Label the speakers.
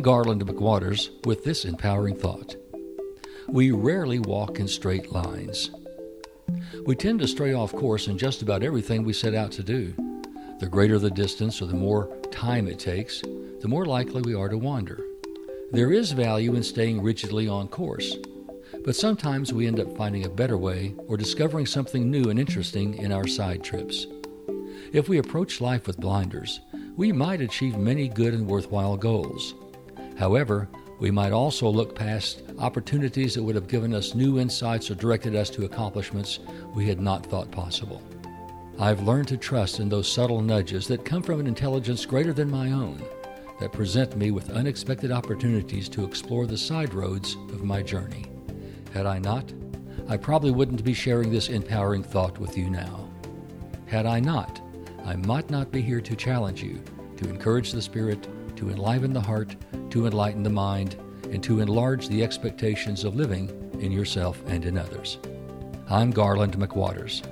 Speaker 1: Garland McWaters with this empowering thought. We rarely walk in straight lines. We tend to stray off course in just about everything we set out to do. The greater the distance or the more time it takes, the more likely we are to wander. There is value in staying rigidly on course, but sometimes we end up finding a better way or discovering something new and interesting in our side trips. If we approach life with blinders, we might achieve many good and worthwhile goals. However, we might also look past opportunities that would have given us new insights or directed us to accomplishments we had not thought possible. I've learned to trust in those subtle nudges that come from an intelligence greater than my own, that present me with unexpected opportunities to explore the side roads of my journey. Had I not, I probably wouldn't be sharing this empowering thought with you now. Had I not, I might not be here to challenge you, to encourage the spirit, to enliven the heart, to enlighten the mind, and to enlarge the expectations of living in yourself and in others. I'm Garland McWaters.